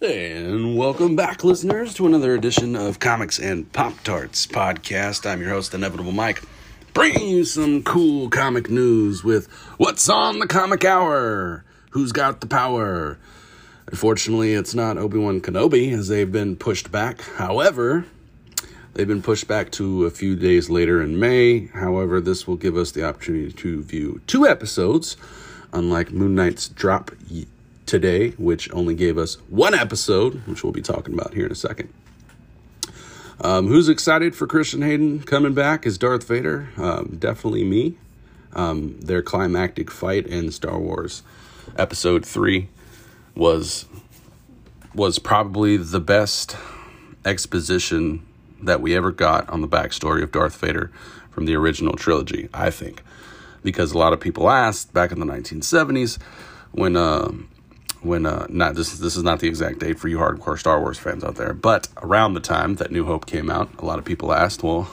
And welcome back, listeners, to another edition of Comics and Pop Tarts podcast. I'm your host, Inevitable Mike, bringing you some cool comic news with What's on the Comic Hour? Who's got the power? Unfortunately, it's not Obi Wan Kenobi, as they've been pushed back. However, they've been pushed back to a few days later in May. However, this will give us the opportunity to view two episodes, unlike Moon Knight's drop today, which only gave us one episode, which we'll be talking about here in a second. Um, who's excited for Christian Hayden coming back as Darth Vader? Um, definitely me. Um, their climactic fight in Star Wars Episode Three was was probably the best exposition that we ever got on the backstory of Darth Vader from the original trilogy. I think because a lot of people asked back in the 1970s when uh, when uh, not this this is not the exact date for you hardcore Star Wars fans out there, but around the time that New Hope came out, a lot of people asked, well,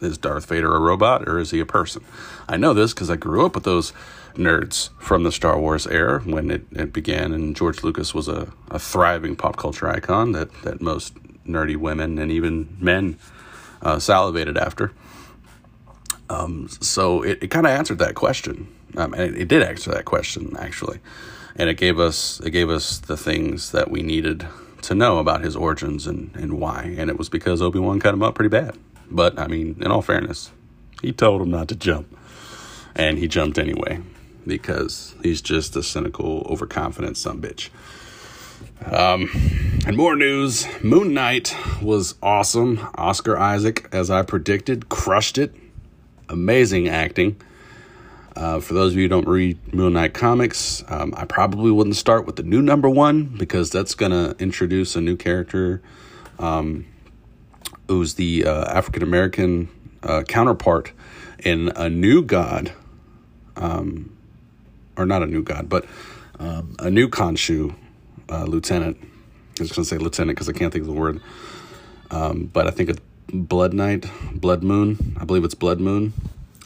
is Darth Vader a robot or is he a person? I know this because I grew up with those nerds from the Star Wars era when it, it began, and George Lucas was a, a thriving pop culture icon that, that most nerdy women and even men uh, salivated after. Um, so it, it kind of answered that question. Um, and it, it did answer that question, actually and it gave us it gave us the things that we needed to know about his origins and, and why. And it was because Obi Wan cut him up pretty bad. But I mean, in all fairness, he told him not to jump, and he jumped anyway because he's just a cynical, overconfident son bitch. Um, and more news: Moon Knight was awesome. Oscar Isaac, as I predicted, crushed it. Amazing acting. Uh, for those of you who don't read Moon Knight comics, um, I probably wouldn't start with the new number one because that's going to introduce a new character um, who's the uh, African American uh, counterpart in a new god, um, or not a new god, but um, a new Khonshu uh, lieutenant. I was going to say lieutenant because I can't think of the word, um, but I think it's Blood Knight, Blood Moon. I believe it's Blood Moon.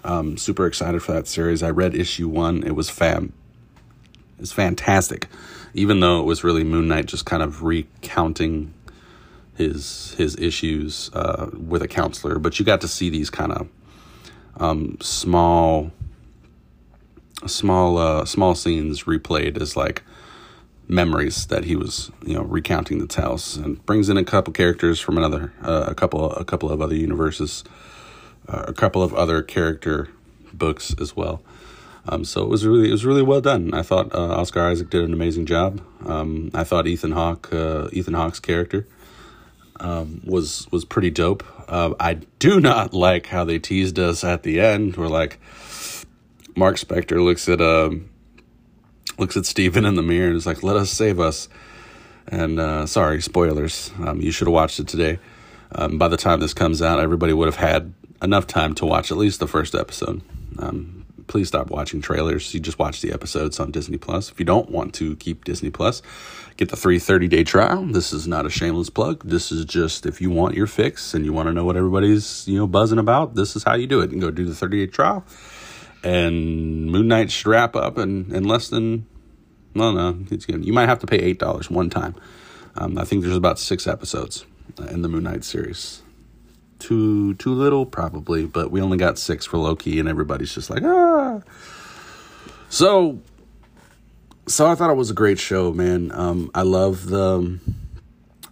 Um, super excited for that series. I read issue one. It was fam. It's fantastic, even though it was really Moon Knight just kind of recounting his his issues uh, with a counselor. But you got to see these kind of um, small small uh, small scenes replayed as like memories that he was you know recounting the tales and brings in a couple characters from another uh, a couple a couple of other universes uh, a couple of other character books as well. Um, so it was really it was really well done. I thought uh, Oscar Isaac did an amazing job. Um, I thought Ethan Hawke uh, Ethan Hawke's character um, was was pretty dope. Uh, I do not like how they teased us at the end. we're like Mark Spector looks at um, looks at Steven in the mirror and is like, "Let us save us." And uh, sorry, spoilers. Um, you should have watched it today. Um, by the time this comes out, everybody would have had enough time to watch at least the first episode. Um, please stop watching trailers. You just watch the episodes on Disney Plus. If you don't want to keep Disney Plus, get the free 30 day trial. This is not a shameless plug. This is just if you want your fix and you want to know what everybody's you know buzzing about. This is how you do it. You can go do the 30 day trial, and Moon Knight should wrap up in, in less than. No, no, it's good. You might have to pay eight dollars one time. Um, I think there's about six episodes in the Moon Knight series too too little probably but we only got six for loki and everybody's just like ah so so i thought it was a great show man um i love the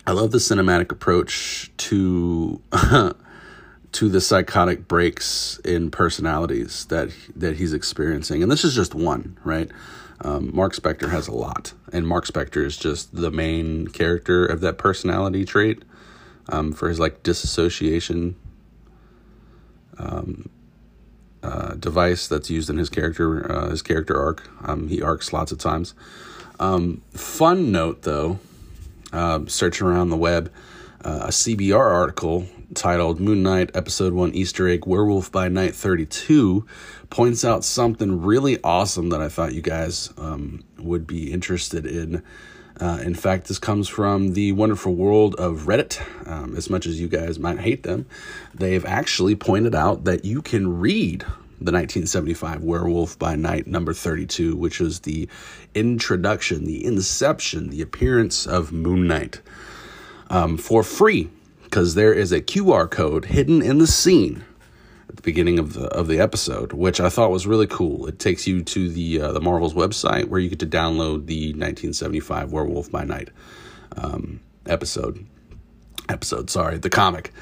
i love the cinematic approach to to the psychotic breaks in personalities that that he's experiencing and this is just one right um, Mark Spector has a lot, and Mark Spector is just the main character of that personality trait um, for his like disassociation um, uh, device that's used in his character uh, his character arc. Um, he arcs lots of times. Um, fun note though, uh, searching around the web, uh, a CBR article titled Moon Knight Episode 1 Easter Egg Werewolf by Night 32 points out something really awesome that I thought you guys um, would be interested in. Uh, in fact, this comes from the wonderful world of Reddit. Um, as much as you guys might hate them, they've actually pointed out that you can read the 1975 Werewolf by Night number 32, which is the introduction, the inception, the appearance of Moon Knight um, for free because there is a QR code hidden in the scene at the beginning of the of the episode, which I thought was really cool. It takes you to the uh, the Marvel's website where you get to download the 1975 Werewolf by Night um, episode. Episode, sorry, the comic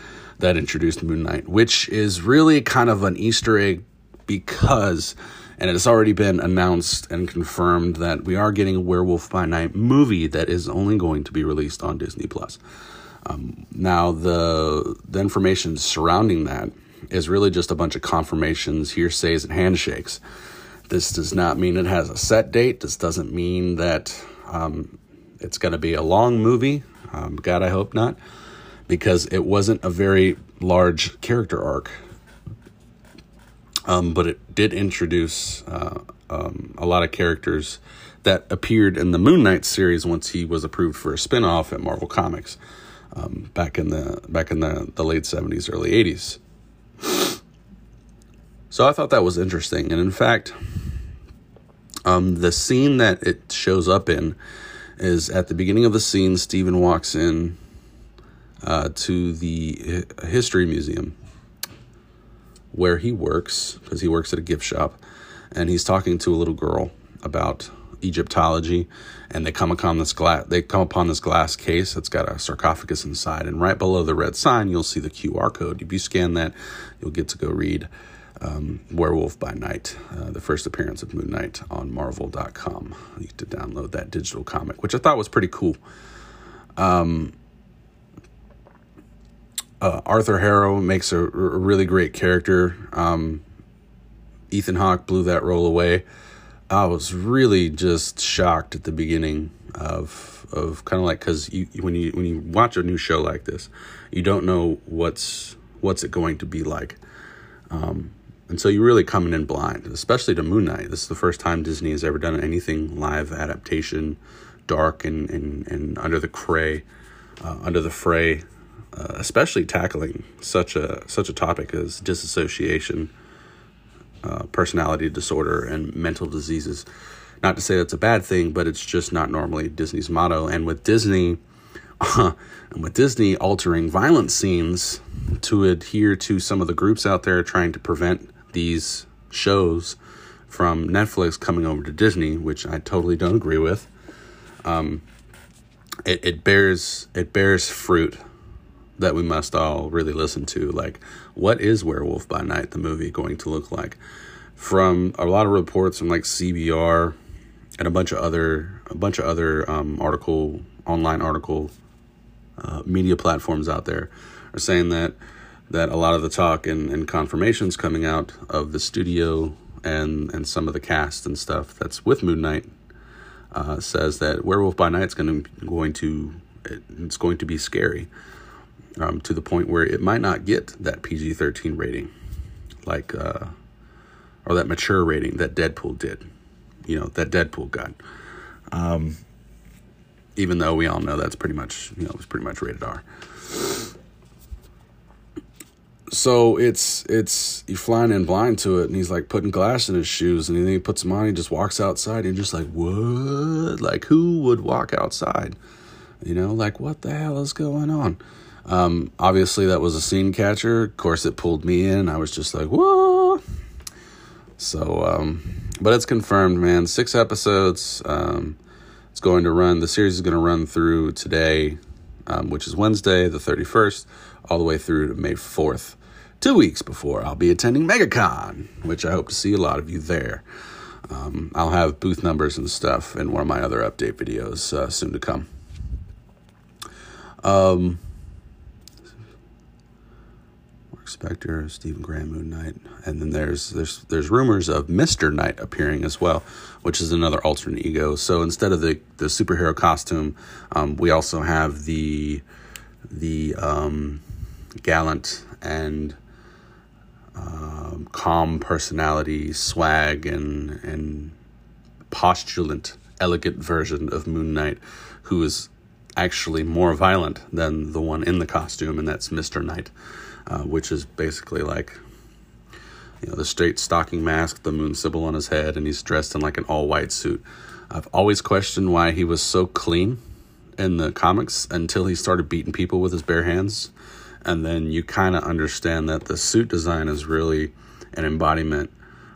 that introduced Moon Knight, which is really kind of an Easter egg because, and it has already been announced and confirmed that we are getting a Werewolf by Night movie that is only going to be released on Disney Plus. Um, now, the the information surrounding that is really just a bunch of confirmations, hearsays, and handshakes. This does not mean it has a set date. This doesn't mean that um, it's going to be a long movie. Um, God, I hope not, because it wasn't a very large character arc um, but it did introduce uh, um, a lot of characters that appeared in the Moon Knight series once he was approved for a spinoff at Marvel Comics um, back in the back in the, the late seventies, early eighties. So I thought that was interesting, and in fact, um, the scene that it shows up in is at the beginning of the scene. Stephen walks in uh, to the history museum where he works because he works at a gift shop and he's talking to a little girl about Egyptology and they come upon this glass they come upon this glass case that's got a sarcophagus inside and right below the red sign you'll see the QR code if you scan that you'll get to go read um, Werewolf by Night uh, the first appearance of Moon Knight on marvel.com you get to download that digital comic which I thought was pretty cool um, uh, Arthur Harrow makes a, a, really great character. Um, Ethan Hawke blew that role away. I was really just shocked at the beginning of of kind of like because you when you when you watch a new show like this, you don't know what's what's it going to be like, um, and so you're really coming in blind, especially to Moon Knight. This is the first time Disney has ever done anything live adaptation, dark and and, and under the cray, uh, under the fray uh, especially tackling such a such a topic as disassociation, uh, personality disorder, and mental diseases. Not to say that's a bad thing, but it's just not normally Disney's motto. And with Disney, and with Disney altering violent scenes to adhere to some of the groups out there trying to prevent these shows from Netflix coming over to Disney, which I totally don't agree with. Um, it, it bears it bears fruit that we must all really listen to. Like, what is Werewolf by Night, the movie, going to look like? From a lot of reports from like CBR and a bunch of other a bunch of other um, article online article uh, media platforms out there are saying that that a lot of the talk and, and confirmations coming out of the studio and and some of the cast and stuff that's with Moon Knight uh, says that Werewolf by Night is going to going to it's going to be scary um, to the point where it might not get that PG 13 rating, like, uh, or that mature rating that Deadpool did, you know, that Deadpool got. Um, even though we all know that's pretty much, you know, it was pretty much rated R. So it's it's you flying in blind to it, and he's like putting glass in his shoes, and then he puts them on. He just walks outside, and just like what? Like who would walk outside? You know, like what the hell is going on? Um, obviously, that was a scene catcher. Of course, it pulled me in. I was just like, whoa. So, um, but it's confirmed, man. Six episodes. Um, it's going to run, the series is going to run through today, um, which is Wednesday, the 31st, all the way through to May 4th. Two weeks before I'll be attending MegaCon, which I hope to see a lot of you there. Um, I'll have booth numbers and stuff in one of my other update videos uh, soon to come. Um, Spector, Stephen Grant, Moon Knight, and then there's there's there's rumors of Mister Knight appearing as well, which is another alternate ego. So instead of the the superhero costume, um, we also have the the um, gallant and um, calm personality, swag, and and postulant, elegant version of Moon Knight, who is actually more violent than the one in the costume, and that's Mister Knight uh, which is basically like you know, the straight stocking mask, the moon symbol on his head, and he's dressed in like an all white suit. I've always questioned why he was so clean in the comics until he started beating people with his bare hands. And then you kind of understand that the suit design is really an embodiment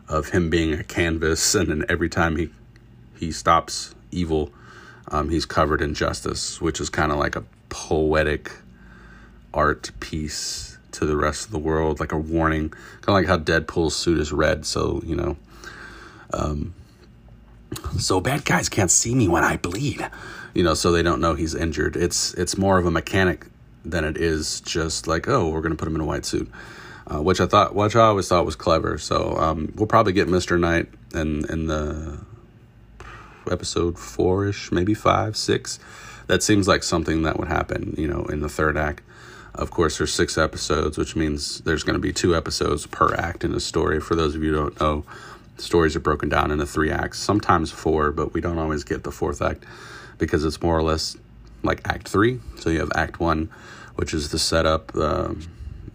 of him being a canvas. And then every time he, he stops evil, um, he's covered in justice, which is kind of like a poetic art piece to the rest of the world, like a warning, kind of like how Deadpool's suit is red. So, you know, um, so bad guys can't see me when I bleed, you know, so they don't know he's injured. It's it's more of a mechanic than it is just like oh we're gonna put him in a white suit, uh, which I thought which I always thought was clever. So um, we'll probably get Mister Knight in in the episode four ish, maybe five, six. That seems like something that would happen, you know, in the third act. Of course, there's six episodes, which means there's going to be two episodes per act in a story. For those of you who don't know, stories are broken down into three acts, sometimes four, but we don't always get the fourth act because it's more or less like Act Three. So you have Act One, which is the setup, uh,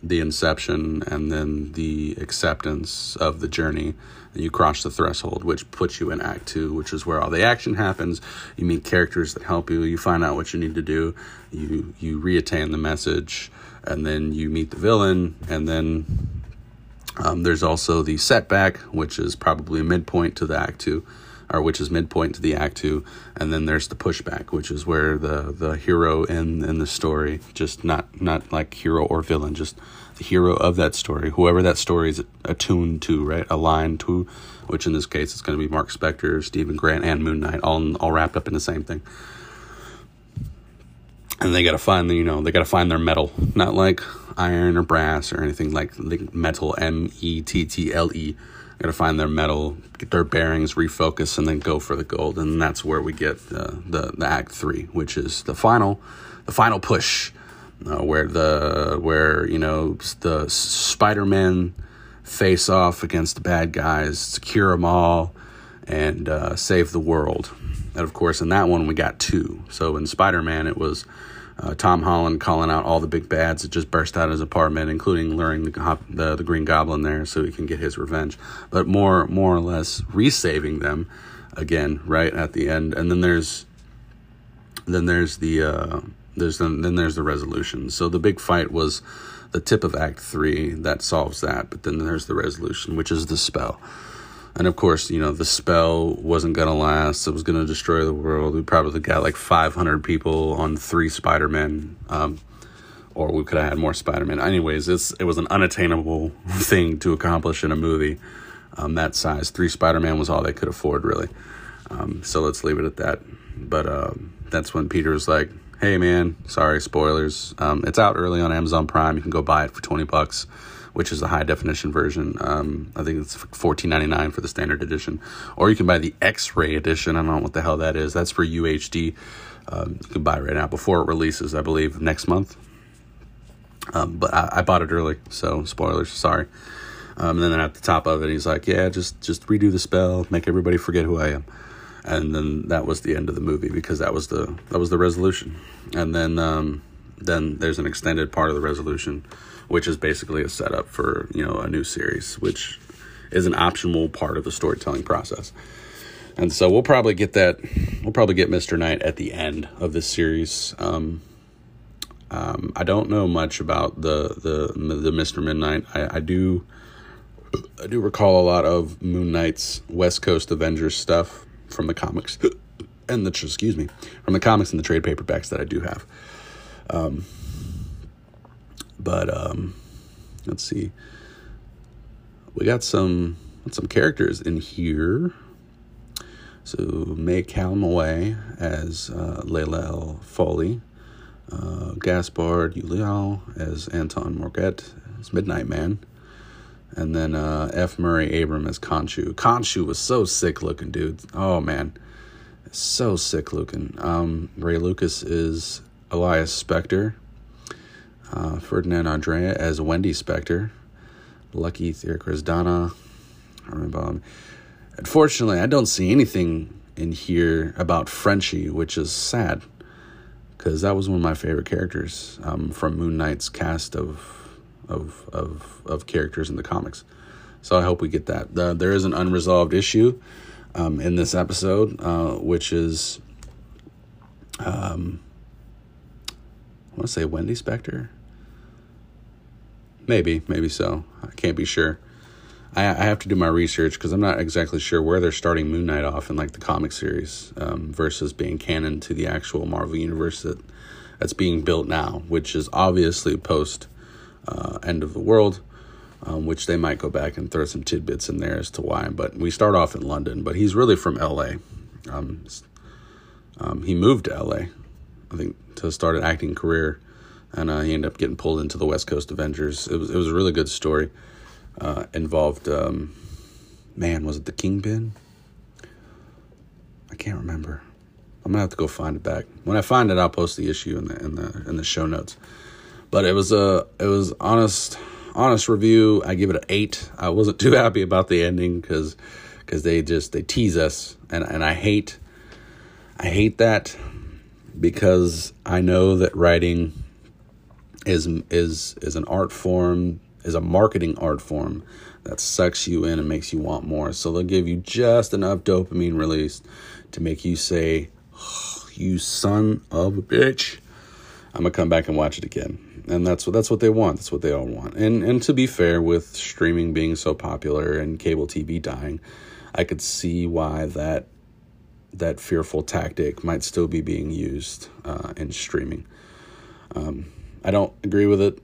the inception, and then the acceptance of the journey. You cross the threshold, which puts you in Act Two, which is where all the action happens. You meet characters that help you. You find out what you need to do. You you reattain the message, and then you meet the villain, and then um, there's also the setback, which is probably a midpoint to the act two, or which is midpoint to the act two, and then there's the pushback, which is where the the hero in in the story, just not not like hero or villain, just the hero of that story, whoever that story is attuned to, right, aligned to, which in this case it's going to be Mark Spector, Stephen Grant, and Moon Knight, all all wrapped up in the same thing. And they got to find you know they got to find their metal. Not like iron or brass or anything like, metal m e t t l e got to find their metal get their bearings refocus and then go for the gold and that's where we get the the, the act 3 which is the final the final push uh, where the where you know the spider-man face off against the bad guys secure them all and uh, save the world and of course, in that one, we got two. So in Spider Man, it was uh, Tom Holland calling out all the big bads that just burst out of his apartment, including luring the, the, the Green Goblin there so he can get his revenge. But more more or less resaving them again right at the end. And then there's then there's the uh, there's the, then there's the resolution. So the big fight was the tip of Act Three that solves that. But then there's the resolution, which is the spell. And of course, you know, the spell wasn't going to last. It was going to destroy the world. We probably got like 500 people on three Spider Men. Um, or we could have had more Spider Man. Anyways, it's, it was an unattainable thing to accomplish in a movie um, that size. Three Spider Man was all they could afford, really. Um, so let's leave it at that. But uh, that's when Peter was like, hey, man, sorry, spoilers. Um, it's out early on Amazon Prime. You can go buy it for 20 bucks which is the high definition version. Um, I think it's fourteen ninety nine for the standard edition, or you can buy the X ray edition. I don't know what the hell that is. That's for UHD. Um, you can buy right now before it releases. I believe next month. Um, but I, I, bought it early, so spoilers. Sorry. Um, and then at the top of it, he's like, "Yeah, just just redo the spell, make everybody forget who I am." And then that was the end of the movie because that was the that was the resolution. And then um, then there's an extended part of the resolution which is basically a setup for you know a new series, which is an optional part of the storytelling process. And so we'll probably get that. We'll probably get Mister Knight at the end of this series. Um, um, I don't know much about the the the Mister Midnight. I, I do. I do recall a lot of Moon Knight's West Coast Avengers stuff from the comics, and the excuse me from the comics and the trade paperbacks that I do have. Um, but um, let's see. We got some some characters in here. So May Calamawy as uh, Layla Foley, uh, Gaspard Ulliel as Anton Mogart as Midnight Man, and then uh, F. Murray Abraham as Khonshu. Khonshu was so sick looking, dude. Oh man, so sick looking. Um, Rey Lucas is Elias Spector uh, Fernanda Andrade as Wendy Spector, Lucky Theocristana. I remember. Unfortunately, I don't see anything in here about Frenchie, which is sad because that was one of my favorite characters um, from Moon Knight's cast of of of of characters in the comics. So I hope we get that. The, there is an unresolved issue um, in this episode, uh, which is, um, I want to say Wendy Spector. Maybe, maybe so. I can't be sure. I, I have to do my research because I'm not exactly sure where they're starting Moon Knight off in like the comic series um, versus being canon to the actual Marvel universe that that's being built now, which is obviously post uh, End of the World um, which they might go back and throw some tidbits in there as to why. But we start off in London, but he's really from LA. Um, um, he moved to LA, I think, to start an acting career, and uh, he ended up getting pulled into the West Coast Avengers. It was it was a really good story. Uh, involved, um, man, was it the Kingpin? I can't remember. I'm gonna have to go find it back. When I find it, I'll post the issue in the in the in the show notes. But it was a it was honest honest review, I give it an eight. I wasn't too happy about the ending because because they just they tease us, and and I hate I hate that because I know that writing is is is an art form is a marketing art form that sucks you in and makes you want more. So they'll give you just enough dopamine release to make you say, oh, "You son of a bitch." I'm gonna come back and watch it again and that's what that's what they want. That's what they all want. And and to be fair, with streaming being so popular and cable TV dying, I could see why that that fearful tactic might still be being used uh, in streaming. Um, I don't agree with it,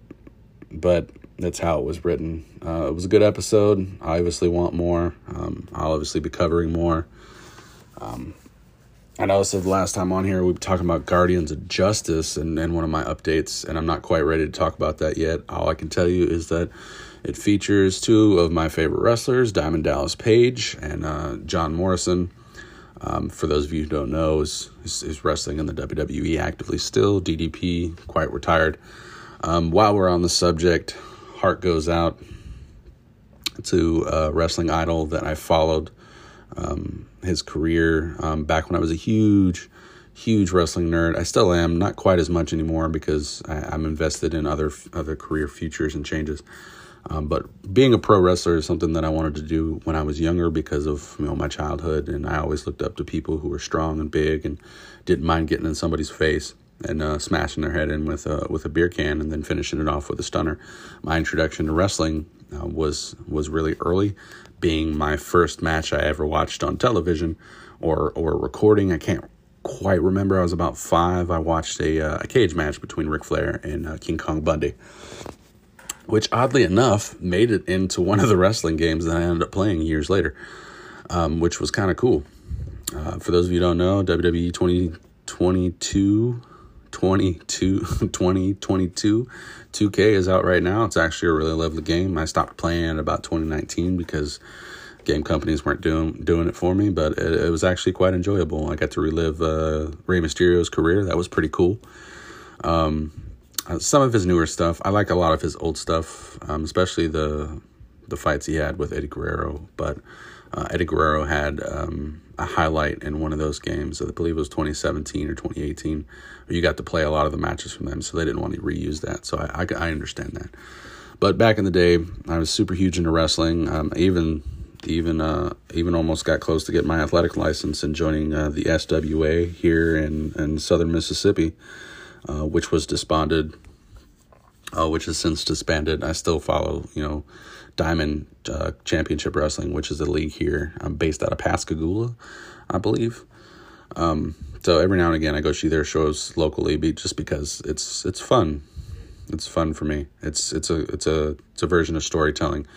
but that's how it was written. Uh, it was a good episode. I obviously want more. Um, I'll obviously be covering more. Um, I know said the last time on here we were talking about Guardians of Justice and, and one of my updates, and I'm not quite ready to talk about that yet. All I can tell you is that it features two of my favorite wrestlers, Diamond Dallas Page and uh, John Morrison. Um, for those of you who don't know, is, is, is wrestling in the WWE actively still. DDP quite retired. Um, while we're on the subject, heart goes out to a wrestling idol that I followed um, his career um, back when I was a huge, huge wrestling nerd. I still am, not quite as much anymore because I, am invested in other other career futures and changes. Um, but being a pro wrestler is something that I wanted to do when I was younger because of you know my childhood, and I always looked up to people who were strong and big and didn't mind getting in somebody's face and uh, smashing their head in with a with a beer can and then finishing it off with a stunner. My introduction to wrestling uh, was was really early being my first match I ever watched on television or or recording. I can't quite remember. I was about five. I watched a, uh, a cage match between Ric Flair and uh, King Kong Bundy, which oddly enough made it into one of the wrestling games that I ended up playing years later, um, which was kind of cool. Uh, for those of you don't know, WWE 2022 22, 2022 2K is out right now. It's actually a really lovely game. I stopped playing it about 2019 because game companies weren't doing doing it for me, but it, it was actually quite enjoyable. I got to relive uh, Rey Mysterio's career. That was pretty cool. Um, uh, some of his newer stuff, I like a lot of his old stuff, um, especially the the fights he had with Eddie Guerrero. But uh, Eddie Guerrero had um, a highlight in one of those games. I believe it was 2017 or 2018. Where you got to play a lot of the matches from them, so they didn't want to reuse that. So I, I, I understand that. But back in the day, I was super huge into wrestling. Um, even even uh, even almost got close to getting my athletic license and joining uh, the SWA here in, in southern Mississippi, uh, which was disbanded, uh, which has since disbanded. I still follow, you know, Diamond uh, Championship Wrestling, which is a league here. I'm based out of Pascagoula, I believe. Um, so every now and again, I go see their shows locally, be, just because it's it's fun. It's fun for me. It's it's a it's a it's a version of storytelling.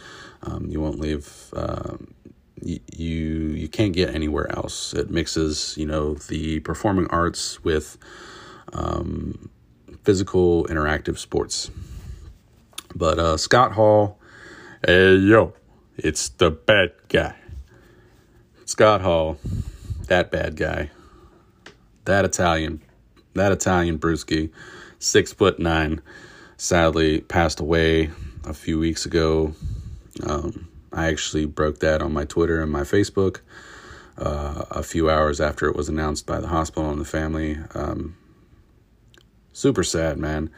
Um, you won't leave. You, you you can't get anywhere else. It mixes, you know, the performing arts with um, physical interactive sports. But uh, Scott Hall Hey, yo, it's the bad guy. Scott Hall, that bad guy. That Italian, that Italian brewski, six foot nine, sadly passed away a few weeks ago. Um, I actually broke that on my Twitter and my Facebook uh, a few hours after it was announced by the hospital and the family. Um, super sad, man.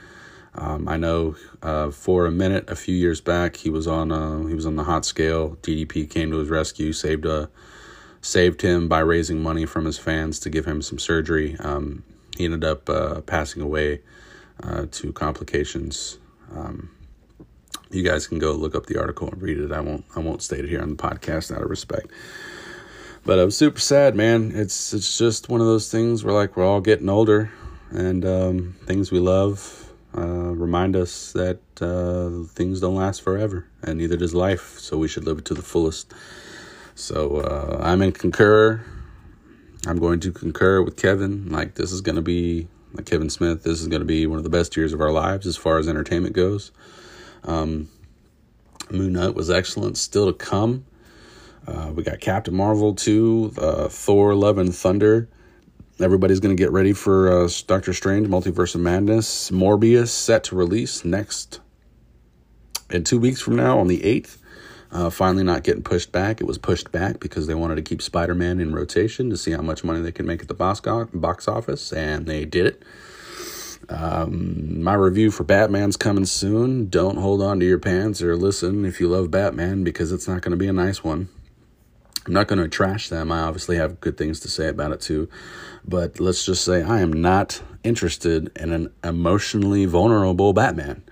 Um, I know uh, for a minute, a few years back, he was on uh, he was on the hot scale. DDP came to his rescue, saved a uh, saved him by raising money from his fans to give him some surgery. Um, he ended up uh, passing away uh, to complications. Um, you guys can go look up the article and read it. I won't I won't state it here on the podcast out of respect. But I'm super sad, man. It's it's just one of those things where like we're all getting older, and um, things we love uh, remind us that uh, things don't last forever, and neither does life. So we should live it to the fullest. So uh, I'm in concur. I'm going to concur with Kevin. Like this is going to be like Kevin Smith. This is going to be one of the best years of our lives as far as entertainment goes. Um, Moon Knight was excellent. Still to come. Uh, we got Captain Marvel 2, uh, Thor, Love and Thunder. Everybody's going to get ready for uh, Doctor Strange, Multiverse of Madness. Morbius set to release next in two weeks from now on the 8th. Uh, finally, not getting pushed back. It was pushed back because they wanted to keep Spider Man in rotation to see how much money they can make at the box, office, and they did it. Um, my review for Batman's coming soon. Don't hold on to your pants or listen if you love Batman because it's not going to be a nice one. I'm not going to trash them. I obviously have good things to say about it too. But let's just say I am not interested in an emotionally vulnerable Batman.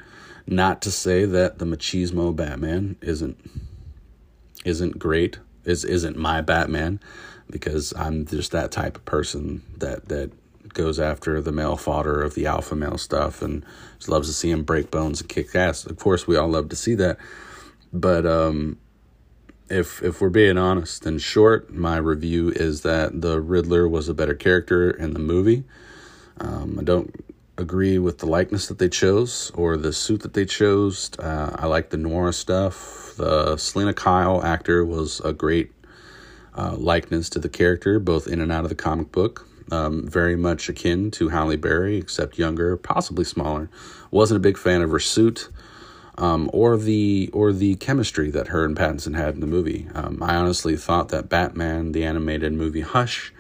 Not to say that the machismo Batman isn't isn't great. Is isn't my Batman because I'm just that type of person that that goes after the male fodder of the alpha male stuff and just loves to see him break bones and kick ass. Of course, we all love to see that, but um, if if we're being honest and short, my review is that the Riddler was a better character in the movie. Um, I don't agree with the likeness that they chose or the suit that they chose. Uh, I like the noir stuff. The Selina Kyle actor was a great uh, likeness to the character, both in and out of the comic book. Um, very much akin to Halle Berry, except younger, possibly smaller. Wasn't a big fan of her suit um, or the or the chemistry that her and Pattinson had in the movie. Um, I honestly thought that Batman, the animated movie Hush,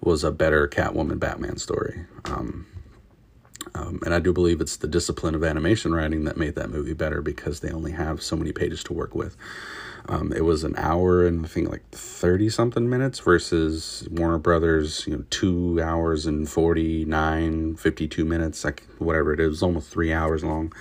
was a better Catwoman Batman story. Um, um, and I do believe it's the discipline of animation writing that made that movie better because they only have so many pages to work with. Um, it was an hour and I think like 30 something minutes versus Warner Brothers, you know, two hours and 49, 52 minutes, like whatever it is, almost three hours long.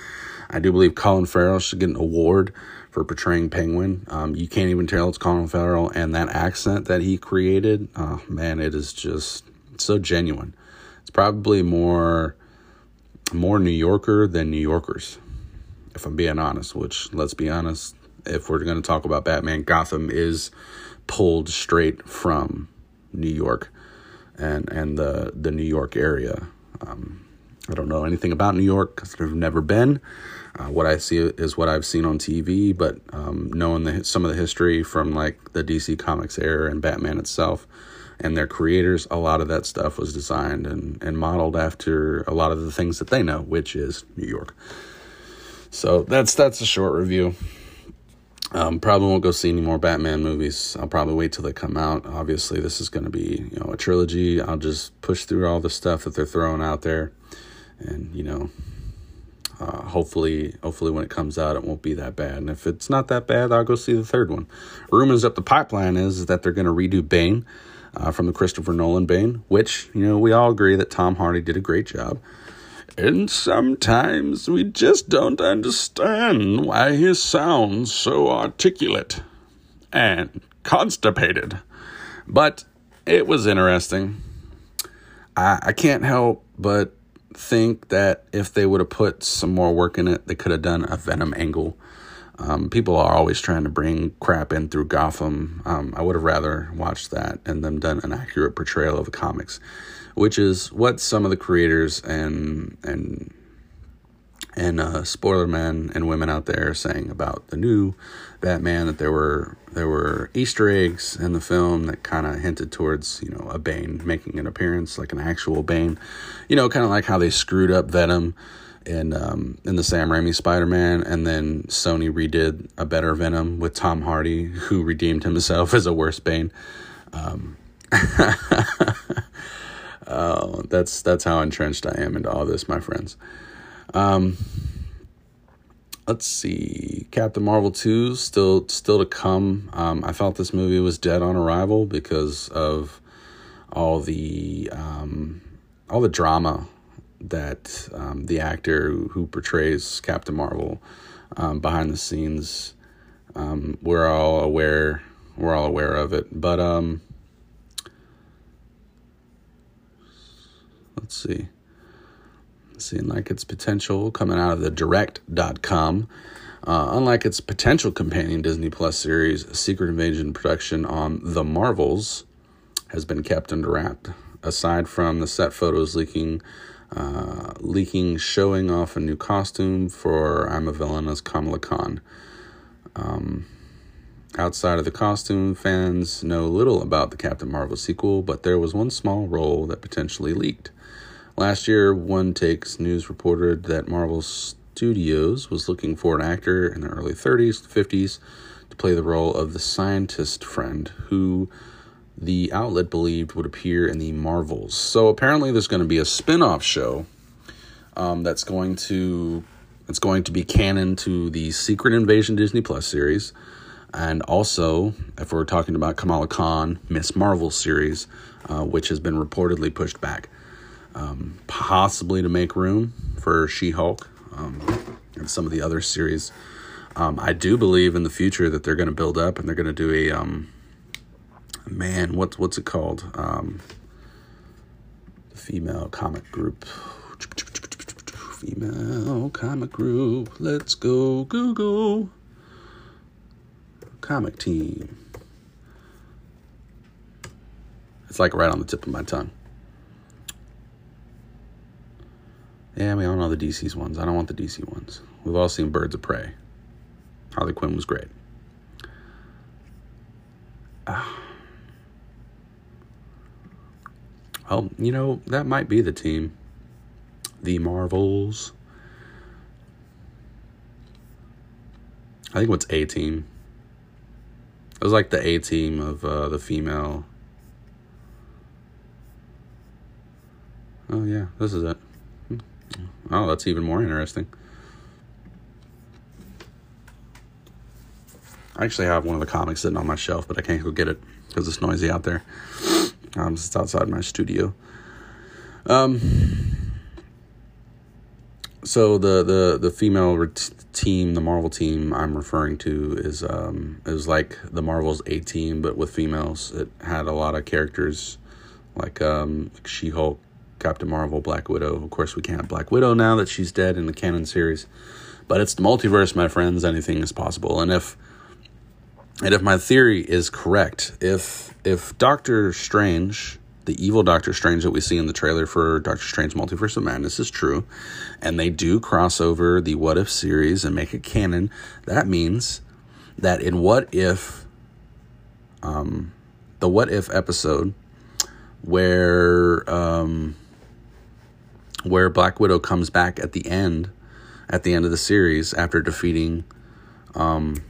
I do believe Colin Farrell should get an award for portraying Penguin. Um, you can't even tell it's Colin Farrell, and that accent that he created, oh man, it is just so genuine. It's probably more more New Yorker than New Yorkers, if I'm being honest. Which, let's be honest, if we're going to talk about Batman, Gotham is pulled straight from New York and and the the New York area. Um, I don't know anything about New York because I've never been. Uh, what I see is what I've seen on TV, but um, knowing the, some of the history from like the DC Comics era and Batman itself and their creators, a lot of that stuff was designed and, and modeled after a lot of the things that they know, which is New York. So that's that's a short review. Um, probably won't go see any more Batman movies. I'll probably wait till they come out. Obviously, this is going to be you know a trilogy. I'll just push through all the stuff that they're throwing out there, and you know, uh, hopefully, hopefully when it comes out, it won't be that bad. And if it's not that bad, I'll go see the third one. Rumors up the pipeline is, is that they're going to redo Bane uh, from the Christopher Nolan Bane, which you know we all agree that Tom Hardy did a great job. And sometimes we just don't understand why he sounds so articulate and constipated. But it was interesting. I, I can't help but think that if they would have put some more work in it, they could have done a Venom angle. Um, people are always trying to bring crap in through Gotham. Um, I would have rather watched that and them done an accurate portrayal of the comics which is what some of the creators and and and uh, spoiler men and women out there saying about the new Batman that there were there were Easter eggs in the film that kind of hinted towards you know a Bane making an appearance, like an actual Bane, you know, kind of like how they screwed up Venom in um, in the Sam Raimi Spider Man, and then Sony redid a better Venom with Tom Hardy, who redeemed himself as a worse Bane. Um, Uh, that's that's how entrenched I am into all this, my friends. Um, let's see, Captain Marvel two still still to come. Um, I felt this movie was dead on arrival because of all the um, all the drama that um, the actor who portrays Captain Marvel um, behind the scenes. Um, we're all aware. We're all aware of it, but um, let's see. Seeing like its potential coming out of the direct.com. Uh, unlike its potential companion Disney Plus series, Secret Invasion production on The Marvels has been kept under wrap. Aside from the set photos leaking, uh, leaking showing off a new costume for Iman Vellani as Kamala Khan. Um, outside of the costume, fans know little about the Captain Marvel sequel, but there was one small role that potentially leaked. Last year, One Takes News reported that Marvel Studios was looking for an actor in the early 30s, 50s to play the role of the scientist friend who the outlet believed would appear in the Marvels. So apparently, there's going to be a spin-off show um, that's going to it's going to be canon to the Secret Invasion Disney Plus series, and also if we're talking about Kamala Khan Miss Marvel series, uh, which has been reportedly pushed back, um, possibly to make room for She-Hulk um, and some of the other series. Um, I do believe in the future that they're going to build up and they're going to do a um, man, what's what's it called? Um, female comic group. Female comic group. Let's go Google. Comic team. It's like right on the tip of my tongue. Yeah, we all know the DC's ones. I don't want the DC ones. We've all seen Birds of Prey. Harley Quinn was great. Ah. Well, you know, that might be the team. The Marvels. I think what's A team. It was like the A team of uh, the female. Oh, yeah, this is it. Oh, that's even more interesting. I actually have one of the comics sitting on my shelf, but I can't go get it because it's noisy out there. Um, it's outside my studio. Um, so the the the female team, the Marvel team I'm referring to is um is like the Marvel's A team, but with females. It had a lot of characters like um She Hulk, Captain Marvel, Black Widow. Of course, we can't have Black Widow now that she's dead in the canon series. But it's the multiverse, my friends. Anything is possible. And if and if my theory is correct, if if Doctor Strange, the evil Doctor Strange that we see in the trailer for Doctor Strange Multiverse of Madness is true, and they do cross over the What If series and make it canon, that means that in What If um the What If episode where um where Black Widow comes back at the end at the end of the series after defeating um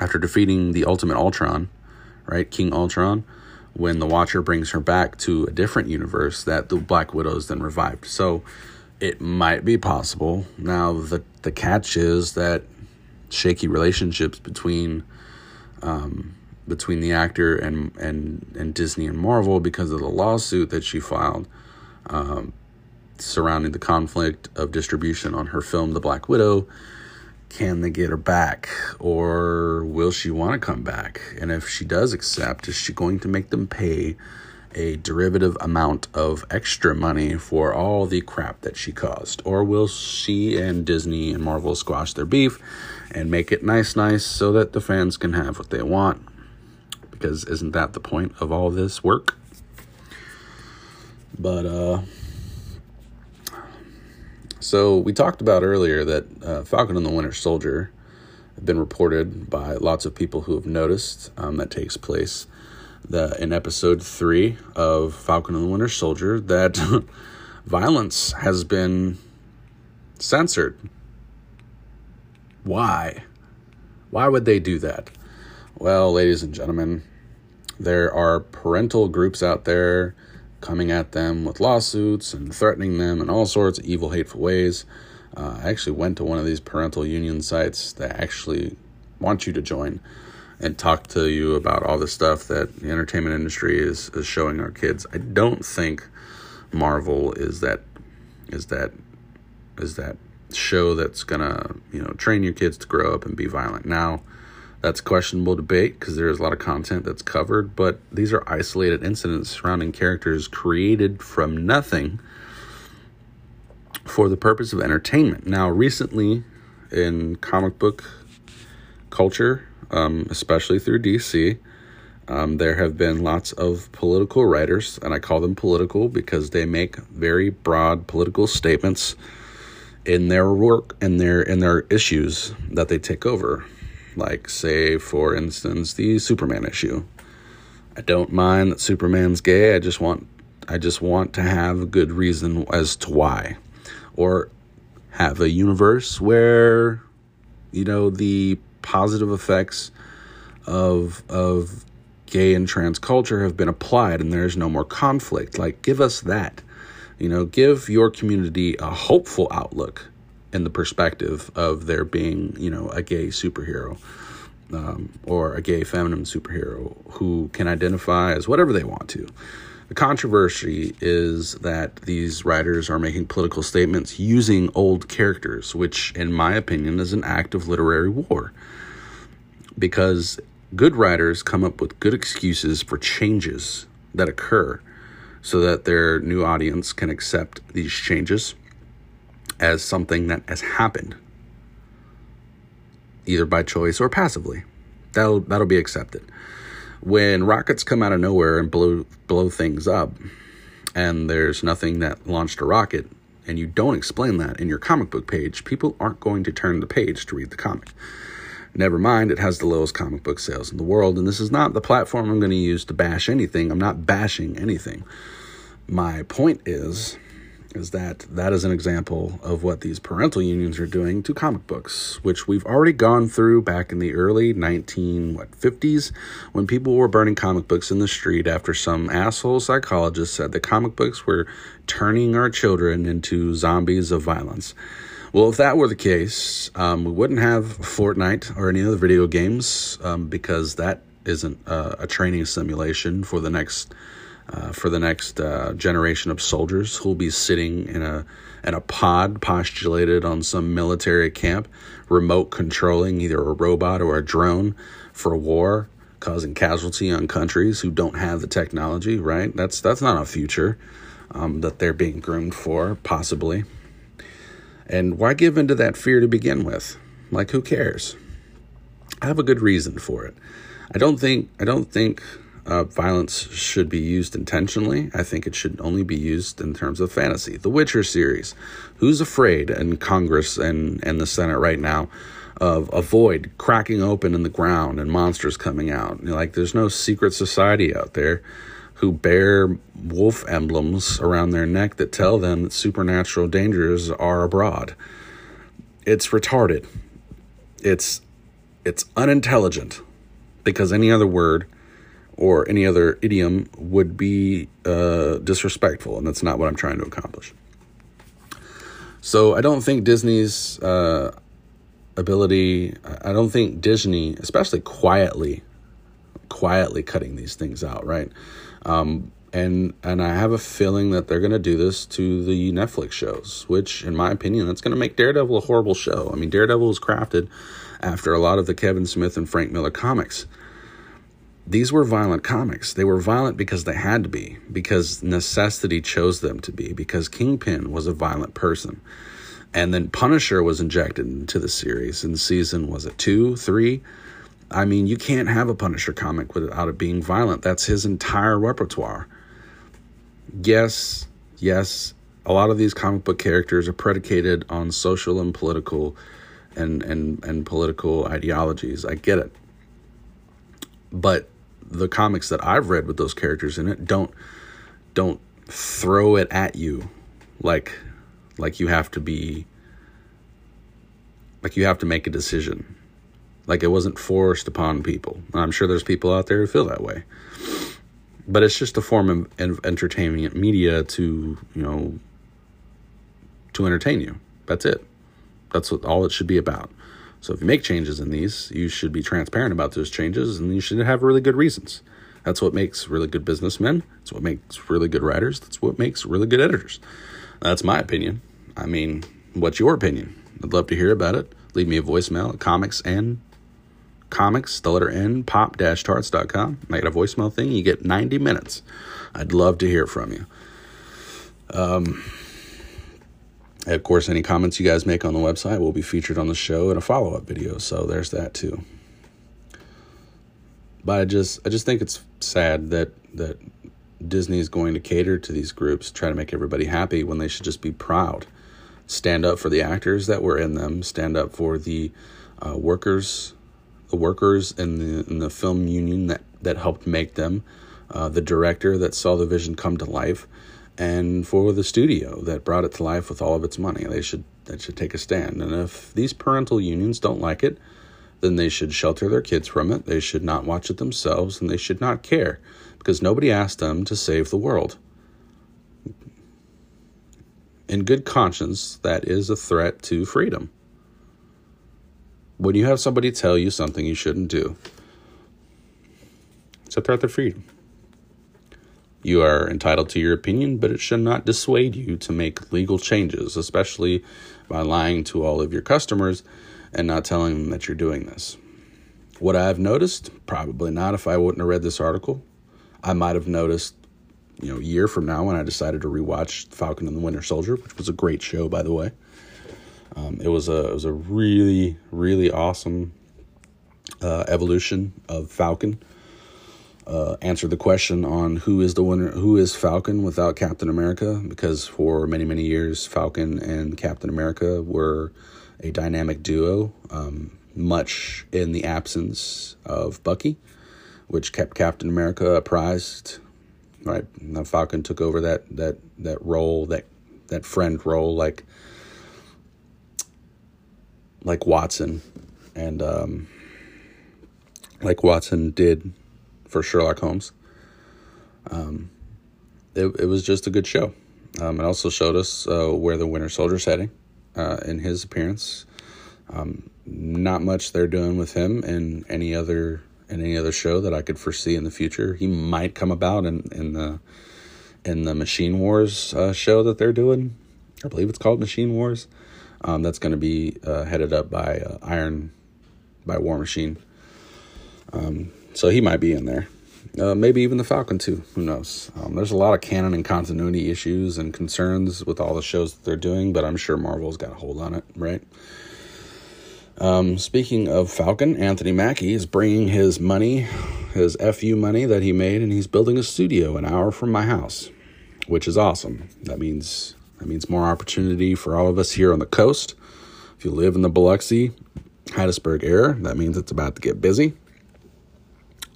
after defeating the Ultimate Ultron, right, King Ultron, when the Watcher brings her back to a different universe, that the Black Widow is then revived. So it might be possible. Now the the catch is that shaky relationships between um, between the actor and and and Disney and Marvel because of the lawsuit that she filed um, surrounding the conflict of distribution on her film The Black Widow. Can they get her back? Or will she want to come back? And if she does accept is she going to make them pay a derivative amount of extra money for all the crap that she caused? Or will she and disney and marvel squash their beef and make it nice nice so that the fans can have what they want? Because isn't that the point of all this work? But uh so we talked about earlier that uh, Falcon and the Winter Soldier have been reported by lots of people who have noticed um, that takes place the in episode three of Falcon and the Winter Soldier that violence has been censored. Why? Why would they do that? Well, ladies and gentlemen, there are parental groups out there coming at them with lawsuits and threatening them in all sorts of evil, hateful ways. Uh, I actually went to one of these parental union sites that actually want you to join and talk to you about all the stuff that the entertainment industry is, is showing our kids. I don't think Marvel is that is that is that show that's gonna you know train your kids to grow up and be violent. Now, that's questionable debate because there's a lot of content that's covered, but these are isolated incidents surrounding characters created from nothing for the purpose of entertainment. Now, recently in comic book culture, um, especially through DC, um, there have been lots of political writers, and I call them political because they make very broad political statements in their work and their in their issues that they take over. Like, say, for instance, the Superman issue. I don't mind that Superman's gay. I just want I just want to have a good reason as to why. Or have a universe where you know the positive effects of of gay and trans culture have been applied and there's no more conflict. Like give us that. You know, give your community a hopeful outlook in the perspective of there being, you know, a gay superhero um, or a gay feminine superhero who can identify as whatever they want to. The controversy is that these writers are making political statements using old characters, which, in my opinion, is an act of literary war. Because good writers come up with good excuses for changes that occur so that their new audience can accept these changes as something that has happened either by choice or passively. That'll that'll be accepted. When rockets come out of nowhere and blow blow things up and there's nothing that launched a rocket and you don't explain that in your comic book page people aren't going to turn the page to read the comic. Never mind it has the lowest comic book sales in the world and this is not the platform i'm going to use to bash anything. I'm not bashing anything. My point is is that that is an example of what these parental unions are doing to comic books, which we've already gone through back in the early 19 what 50s when people were burning comic books in the street after some asshole psychologist said that comic books were turning our children into zombies of violence. Well, if that were the case, um, we wouldn't have Fortnite or any other video games um, because that isn't uh, a training simulation for the next uh, for the next uh, generation of soldiers who'll be sitting in a in a pod postulated on some military camp, remote controlling either a robot or a drone for war, causing casualty on countries who don't have the technology. Right? That's that's not a future um, that they're being groomed for, possibly. And why give into that fear to begin with? Like, who cares? I have a good reason for it. I don't think I don't think uh, violence should be used intentionally. I think it should only be used in terms of fantasy. The Witcher series. Who's afraid in Congress and, and the Senate right now of a void cracking open in the ground and monsters coming out? Like, there's no secret society out there who bear wolf emblems around their neck that tell them that supernatural dangers are abroad. It's retarded. It's it's unintelligent because any other word or any other idiom would be uh, disrespectful, and that's not what I'm trying to accomplish. So I don't think Disney's uh, ability, I don't think Disney, especially quietly, quietly cutting these things out, right? Um, and and I have a feeling that they're going to do this to the Netflix shows, which, in my opinion, that's going to make Daredevil a horrible show. I mean, Daredevil was crafted after a lot of the Kevin Smith and Frank Miller comics these were violent comics. They were violent because they had to be, because necessity chose them to be, because Kingpin was a violent person. And then Punisher was injected into the series in season, was it two, three? I mean, you can't have a Punisher comic without it being violent. That's his entire repertoire. Yes, yes, a lot of these comic book characters are predicated on social and political and, and, and political ideologies. I get it. But the comics that I've read with those characters in it don't don't throw it at you like like you have to be like you have to make a decision. Like it wasn't forced upon people. I'm sure there's people out there who feel that way. but it's just a form of entertainment media to you know to entertain you. That's it. That's what all it should be about. So if you make changes in these, you should be transparent about those changes, and you should have really good reasons. That's what makes really good businessmen. That's what makes really good writers. That's what makes really good editors. That's my opinion. I mean, what's your opinion? I'd love to hear about it. Leave me a voicemail at comics and comics, the letter N, pop-tarts.com. I got a voicemail thing. You get 90 minutes. I'd love to hear from you. Um, of course, any comments you guys make on the website will be featured on the show in a follow-up video. So there's that too. But I just, I just think it's sad that that Disney is going to cater to these groups, try to make everybody happy when they should just be proud. Stand up for the actors that were in them. Stand up for the uh, workers the workers in the in the film union that that helped make them, uh, the director that saw the vision come to life, and for the studio that brought it to life with all of its money. They should that should take a stand. And if these parental unions don't like it, then they should shelter their kids from it. They should not watch it themselves, and they should not care because nobody asked them to save the world. In good conscience, that is a threat to freedom when you have somebody tell you something you shouldn't do, it's a threat to freedom. You are entitled to your opinion, but it should not dissuade you to make legal changes, especially by lying to all of your customers and not telling them that you're doing this. What I've noticed, probably not if I wouldn't have read this article. I might have noticed, you know, a year from now when I decided to rewatch Falcon and the Winter Soldier, which was a great show, by the way. Um, it was a it was a really really awesome uh, evolution of Falcon. Uh, answered the question on who is the winner, who is Falcon without Captain America, because for many many years Falcon and Captain America were a dynamic duo, um, much in the absence of Bucky, which kept Captain America apprised. Right, now Falcon took over that that that role that that friend role like like Watson, and um, like Watson did for Sherlock Holmes. Um, it, it was just a good show. Um, it also showed us uh, where the Winter Soldier's heading uh, in his appearance. Um, not much they're doing with him in any other in any other show that I could foresee in the future. He might come about in, in the in the Machine Wars uh, show that they're doing. I believe it's called Machine Wars. Um, that's going to be uh, headed up by uh, Iron, by War Machine. Um, so he might be in there. Uh, maybe even the Falcon too. Who knows? Um, there's a lot of canon and continuity issues and concerns with all the shows that they're doing, but I'm sure Marvel's got a hold on it, right? Um, speaking of Falcon, Anthony Mackie is bringing his money, his FU money that he made, and he's building a studio an hour from my house, which is awesome. That means that means more opportunity for all of us here on the coast. If you live in the Biloxi, Hattiesburg area, that means it's about to get busy.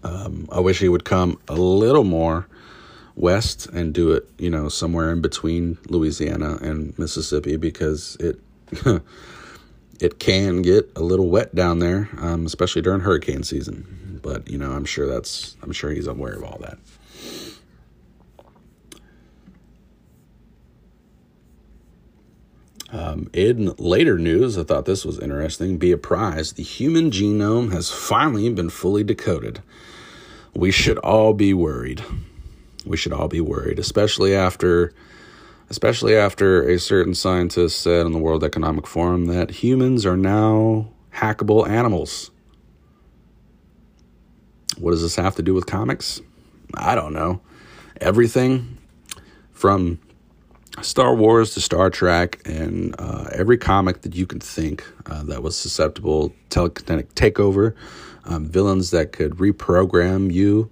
Um, I wish he would come a little more west and do it, you know, somewhere in between Louisiana and Mississippi because it it can get a little wet down there, um, especially during hurricane season. But you know, I'm sure that's I'm sure he's aware of all that. Um, in later news, I thought this was interesting. Be apprised the human genome has finally been fully decoded. We should all be worried. We should all be worried, especially after especially after a certain scientist said in the World Economic Forum that humans are now hackable animals. What does this have to do with comics? I don't know. Everything from Star Wars to Star Trek and uh, every comic that you can think uh, that was susceptible telekinetic takeover, um, villains that could reprogram you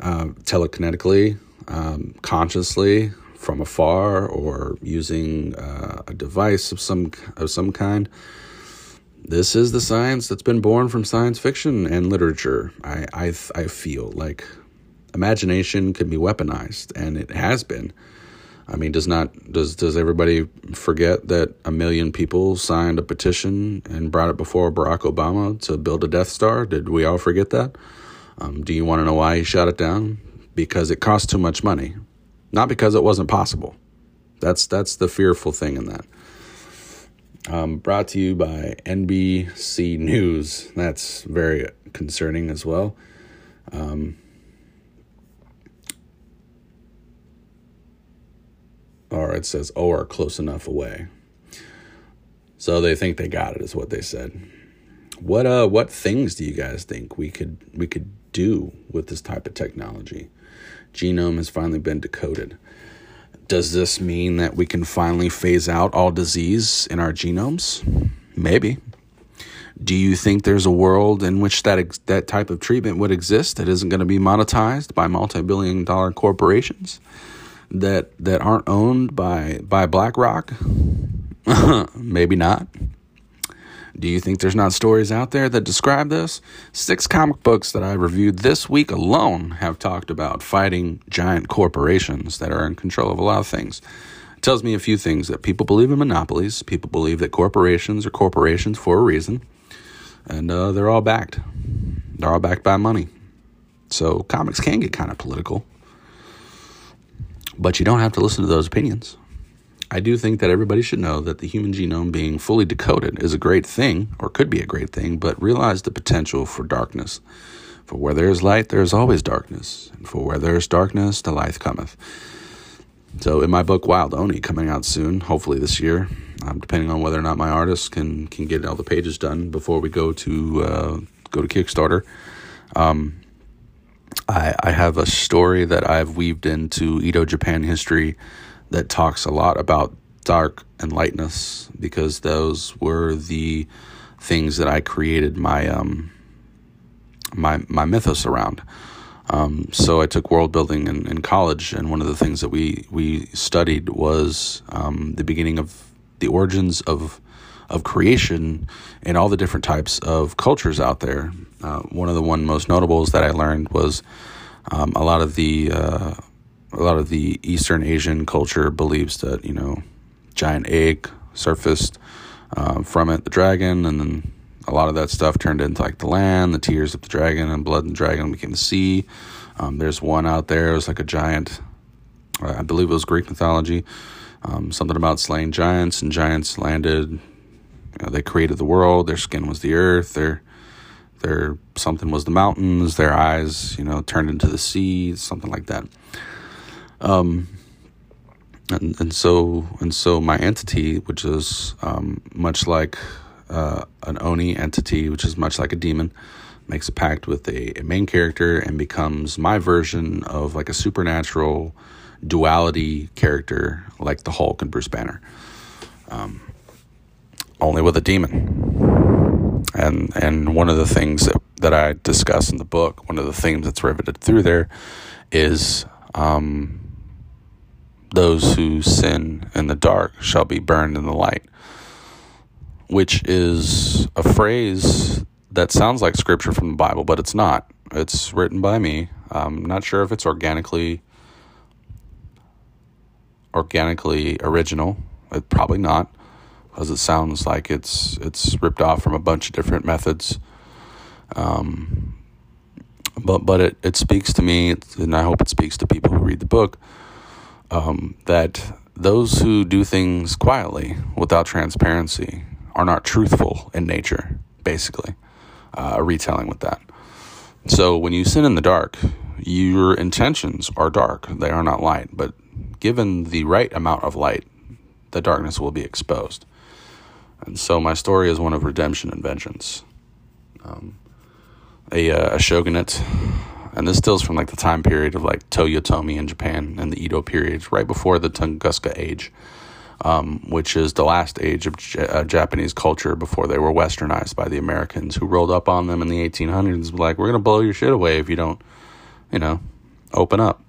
uh, telekinetically, um, consciously from afar, or using uh, a device of some of some kind. This is the science that's been born from science fiction and literature. I I, I feel like imagination can be weaponized, and it has been. I mean, does not does does everybody forget that a million people signed a petition and brought it before Barack Obama to build a Death Star? Did we all forget that? Um, do you want to know why he shot it down? because it cost too much money, not because it wasn't possible. That's that's the fearful thing in that. Um, brought to you by NBC News. That's very concerning as well. Um, or it says, or close enough away. So they think they got it, is what they said. What uh, what things do you guys think we could we could do with this type of technology? Genome has finally been decoded. Does this mean that we can finally phase out all disease in our genomes? Maybe. Do you think there's a world in which that ex- that type of treatment would exist that isn't going to be monetized by multi-billion dollar corporations that that aren't owned by by BlackRock? Maybe not. Do you think there's not stories out there that describe this? Six comic books that I reviewed this week alone have talked about fighting giant corporations that are in control of a lot of things. It tells me a few things that people believe in monopolies, people believe that corporations are corporations for a reason, and uh, they're all backed. They're all backed by money. So comics can get kind of political, but you don't have to listen to those opinions. I do think that everybody should know that the human genome being fully decoded is a great thing, or could be a great thing, but realize the potential for darkness. For where there is light, there is always darkness, and for where there is darkness, the light cometh. So, in my book Wild Oni, coming out soon, hopefully this year, um, depending on whether or not my artist can can get all the pages done before we go to uh, go to Kickstarter. Um, I, I have a story that I've weaved into Edo Japan history that talks a lot about dark and lightness because those were the things that I created my um, my my mythos around. Um, so I took world building in, in, college, and one of the things that we we studied was um, the beginning of the origins of of creation and all the different types of cultures out there. Uh, one of the one most notables that I learned was um, a lot of the uh, a lot of the Eastern Asian culture believes that you know giant egg surfaced uh, from it, the dragon, and then a lot of that stuff turned into like the land, the tears of the dragon, and blood and dragon became the sea. Um, there's one out there. It was like a giant. I believe it was Greek mythology. Um, something about slaying giants, and giants landed. You know, they created the world. Their skin was the earth. Their their something was the mountains. Their eyes, you know, turned into the sea. Something like that. Um, and, and so and so my entity, which is um, much like uh, an oni entity, which is much like a demon, makes a pact with a, a, main character and becomes my version of like a supernatural duality character, like the Hulk and Bruce Banner, um, only with a demon. And and one of the things that, that I discuss in the book, one of the themes that's riveted through there, is um, those who sin in the dark shall be burned in the light, which is a phrase that sounds like scripture from the Bible, but it's not. It's written by me. I'm not sure if it's organically organically original. It probably not, because it sounds like it's it's ripped off from a bunch of different methods. Um, but but it, it speaks to me, and I hope it speaks to people who read the book um, that those who do things quietly without transparency are not truthful in nature, basically. Uh, a retelling with that. So when you sin in the dark, your intentions are dark, they are not light. But given the right amount of light, the darkness will be exposed. And so my story is one of redemption and vengeance. Um, a, uh, a shogunate and this stills from like the time period of like Toyotomi in Japan and the Edo period, right before the Tokugawa age, um, which is the last age of J- uh, Japanese culture before they were westernized by the Americans, who rolled up on them in the 1800s, like we're gonna blow your shit away if you don't, you know, open up.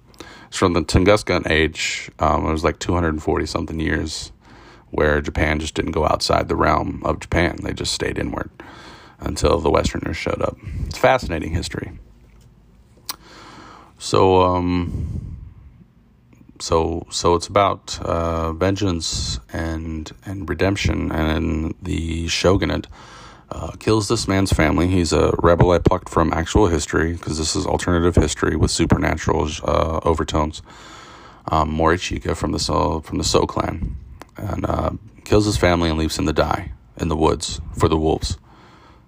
It's from the Tokugawa age. Um, it was like 240 something years, where Japan just didn't go outside the realm of Japan; they just stayed inward until the Westerners showed up. It's fascinating history. So um, so so it's about uh, vengeance and and redemption, and the shogunate uh, kills this man's family. He's a rebel I plucked from actual history because this is alternative history with supernatural uh, overtones. Um, Morichika from the So from the So clan, and uh, kills his family and leaves him to die in the woods for the wolves.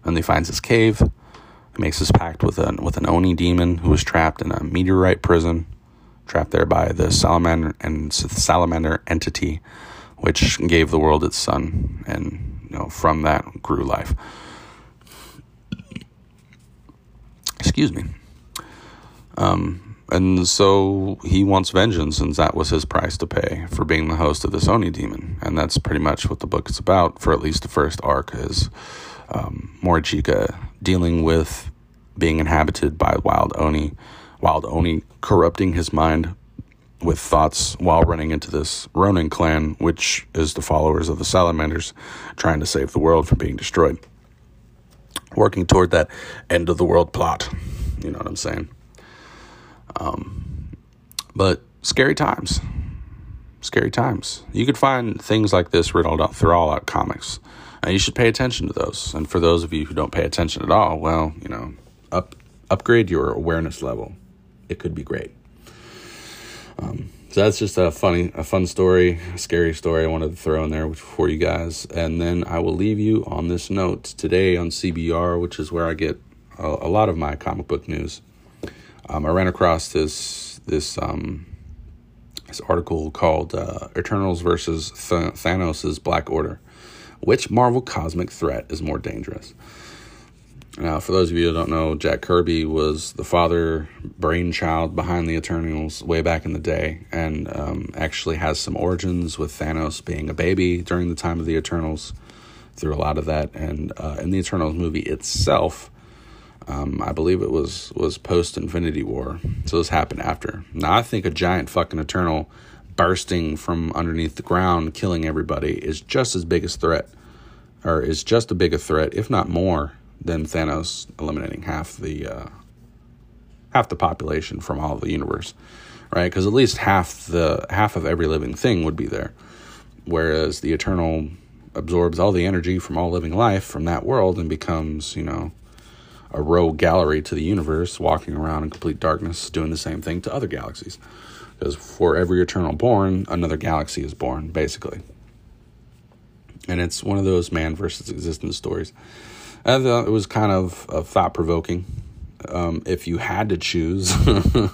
And he finds his cave. He makes his pact with an with an Oni demon who was trapped in a meteorite prison, trapped there by the salamander and salamander entity, which gave the world its sun, and you know from that grew life. Excuse me. Um, and so he wants vengeance, and that was his price to pay for being the host of the Oni demon. And that's pretty much what the book is about for at least the first arc is um, Morichika dealing with being inhabited by wild Oni, wild Oni corrupting his mind with thoughts while running into this Ronin clan, which is the followers of the Salamanders, trying to save the world from being destroyed. Working toward that end of the world plot. You know what I'm saying? Um, but scary times. Scary times. You could find things like this riddled out through all out comics. And you should pay attention to those. And for those of you who don't pay attention at all, well, you know, up upgrade your awareness level. It could be great. Um, so that's just a funny, a fun story, a scary story I wanted to throw in there for you guys. And then I will leave you on this note today on CBR, which is where I get a, a lot of my comic book news. Um, I ran across this this um, this article called uh, "Eternals versus Th- Thanos' Black Order." Which Marvel cosmic threat is more dangerous? Now, for those of you who don't know, Jack Kirby was the father brainchild behind the Eternals way back in the day, and um, actually has some origins with Thanos being a baby during the time of the Eternals. Through a lot of that, and uh, in the Eternals movie itself, um, I believe it was was post Infinity War, so this happened after. Now I think a giant fucking Eternal bursting from underneath the ground, killing everybody, is just as big a threat, or is just a big a threat, if not more, than Thanos eliminating half the uh, half the population from all of the universe, right? Because at least half the half of every living thing would be there, whereas the Eternal absorbs all the energy from all living life from that world and becomes, you know, a rogue gallery to the universe, walking around in complete darkness, doing the same thing to other galaxies. Because for every eternal born, another galaxy is born, basically. And it's one of those man versus existence stories. I thought it was kind of uh, thought provoking. Um, if you had to choose a,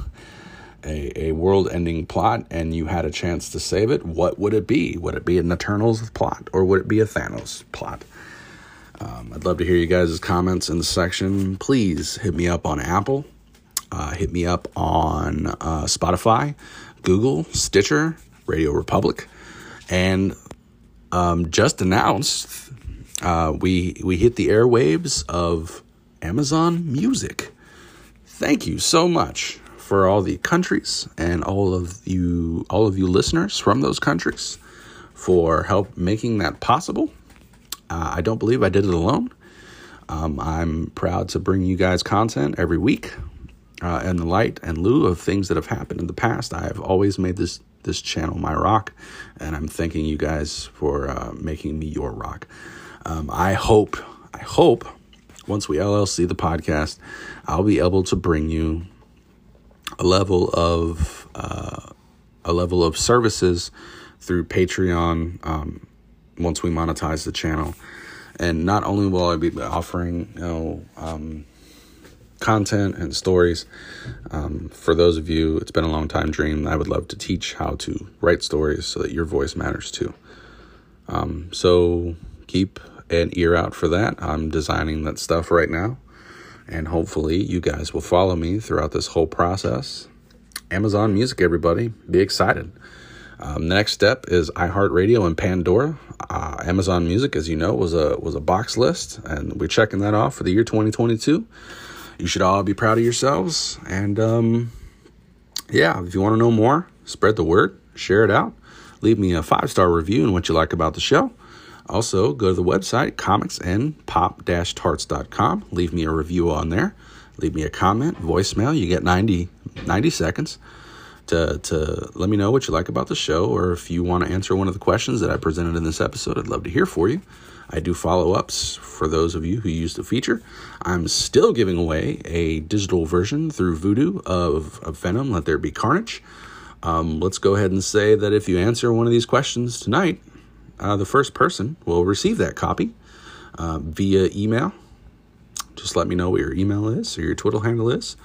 a world ending plot and you had a chance to save it, what would it be? Would it be an Eternals plot or would it be a Thanos plot? Um, I'd love to hear you guys' comments in the section. Please hit me up on Apple uh, hit me up on uh, Spotify, Google, Stitcher, Radio Public, and um, just announced uh, we we hit the airwaves of Amazon Music. Thank you so much for all the countries and all of you all of you listeners from those countries for help making that possible. Uh, I don't believe I did it alone. Um, I'm proud to bring you guys content every week uh, in the light and lieu of things that have happened in the past. I have always made this this channel my rock, and I'm thanking you guys for uh, making me your rock. Um, I hope, I hope, once we LLC the podcast, I'll be able to bring you a level of uh, a level of services through Patreon. Um, once we monetize the channel, and not only will I be offering, you know. Um, content and stories. Um, for those of you, it's been a long time dream. I would love to teach how to write stories so that your voice matters too. Um, so keep an ear out for that. I'm designing that stuff right now, and hopefully, you guys will follow me throughout this whole process. Amazon Music, everybody, be excited. Um, the next step is iHeartRadio and Pandora. Uh, Amazon Music, as you know, was a was a box list, and we're checking that off for the year 2022 you should all be proud of yourselves. And um, yeah, if you want to know more, spread the word, share it out, leave me a five star review and what you like about the show. Also, go to the website, comicsandpop-tarts.com. Leave me a review on there. Leave me a comment, voicemail. You get 90, 90 seconds. To, to let me know what you like about the show, or if you want to answer one of the questions that I presented in this episode, I'd love to hear for you. I do follow ups for those of you who use the feature. I'm still giving away a digital version through Vudu of, of Venom, Let There Be Carnage. Um, let's go ahead and say that if you answer one of these questions tonight, uh, the first person will receive that copy uh, via email. Just let me know what your email is or your Twitter handle is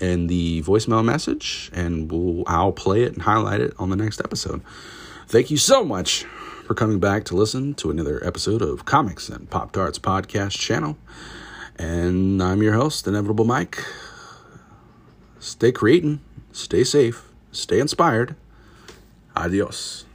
and the voicemail message, and we'll, I'll play it and highlight it on the next episode. Thank you so much for coming back to listen to another episode of Comics and Pop Tarts Podcast channel. And I'm your host, Inevitable Mike. Stay creating, stay safe, stay inspired. Adios.